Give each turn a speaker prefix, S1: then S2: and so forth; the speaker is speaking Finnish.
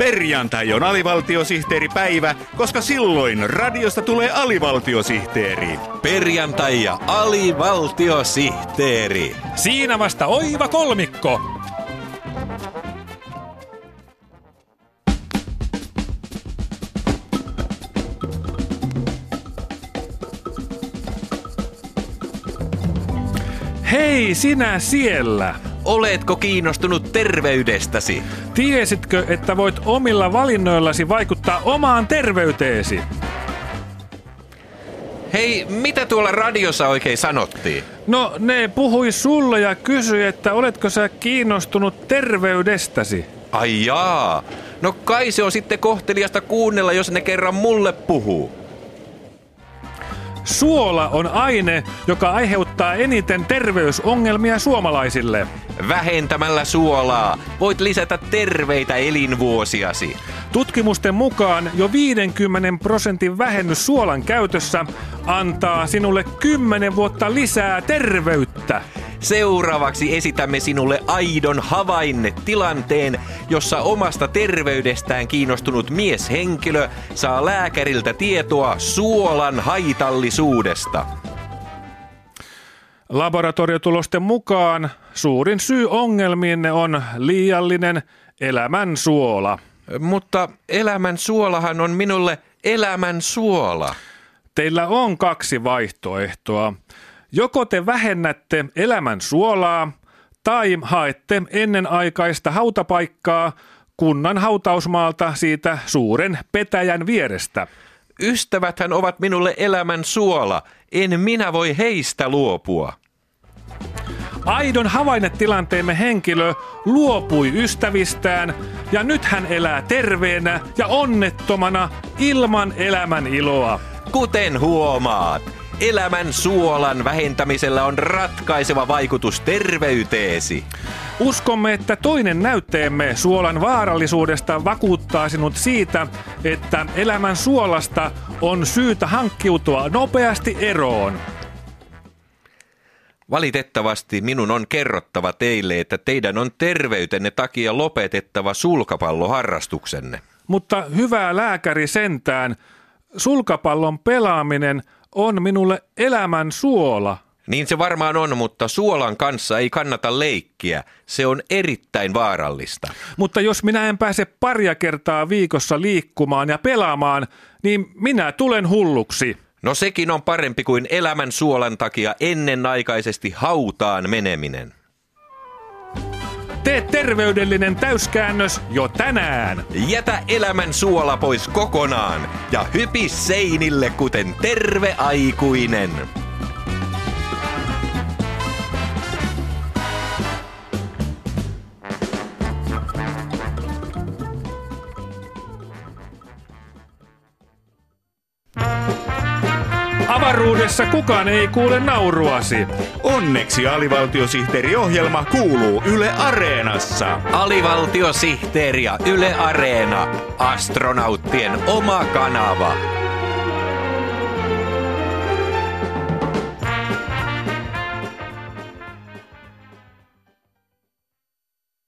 S1: Perjantai on alivaltiosihteeripäivä, koska silloin radiosta tulee alivaltiosihteeri.
S2: Perjantai ja alivaltiosihteeri.
S3: Siinä vasta oiva kolmikko. Hei sinä siellä!
S2: Oletko kiinnostunut terveydestäsi?
S3: Tiesitkö, että voit omilla valinnoillasi vaikuttaa omaan terveyteesi?
S2: Hei, mitä tuolla radiossa oikein sanottiin?
S3: No, ne puhui sulle ja kysyi, että oletko sä kiinnostunut terveydestäsi?
S2: Ai jaa. No kai se on sitten kohteliasta kuunnella, jos ne kerran mulle puhuu.
S3: Suola on aine, joka aiheuttaa eniten terveysongelmia suomalaisille.
S2: Vähentämällä suolaa voit lisätä terveitä elinvuosiasi.
S3: Tutkimusten mukaan jo 50 prosentin vähennys suolan käytössä antaa sinulle 10 vuotta lisää terveyttä.
S2: Seuraavaksi esitämme sinulle aidon havainnetilanteen, jossa omasta terveydestään kiinnostunut mieshenkilö saa lääkäriltä tietoa suolan haitallisuudesta.
S3: Laboratoriotulosten mukaan suurin syy ongelmiinne on liiallinen elämän suola.
S2: Mutta elämän suolahan on minulle elämän suola.
S3: Teillä on kaksi vaihtoehtoa. Joko te vähennätte elämän suolaa tai haette ennenaikaista hautapaikkaa kunnan hautausmaalta siitä suuren petäjän vierestä.
S2: Ystäväthän ovat minulle elämän suola. En minä voi heistä luopua.
S3: Aidon havainnetilanteemme henkilö luopui ystävistään ja nyt hän elää terveenä ja onnettomana ilman elämän iloa.
S2: Kuten huomaat, elämän suolan vähentämisellä on ratkaiseva vaikutus terveyteesi.
S3: Uskomme, että toinen näytteemme suolan vaarallisuudesta vakuuttaa sinut siitä, että elämän suolasta on syytä hankkiutua nopeasti eroon.
S2: Valitettavasti minun on kerrottava teille, että teidän on terveytenne takia lopetettava sulkapalloharrastuksenne.
S3: Mutta hyvä lääkäri sentään, sulkapallon pelaaminen on minulle elämän suola.
S2: Niin se varmaan on, mutta suolan kanssa ei kannata leikkiä. Se on erittäin vaarallista.
S3: Mutta jos minä en pääse paria kertaa viikossa liikkumaan ja pelaamaan, niin minä tulen hulluksi.
S2: No sekin on parempi kuin elämän suolan takia ennenaikaisesti hautaan meneminen.
S3: Tee terveydellinen täyskäännös jo tänään.
S2: Jätä elämän suola pois kokonaan ja hypi seinille kuten terve aikuinen.
S3: Avaruudessa kukaan ei kuule nauruasi.
S1: Onneksi alivaltiosihteeriohjelma kuuluu Yle Areenassa.
S2: Alivaltiosihteeri ja Yle Areena. Astronauttien oma kanava.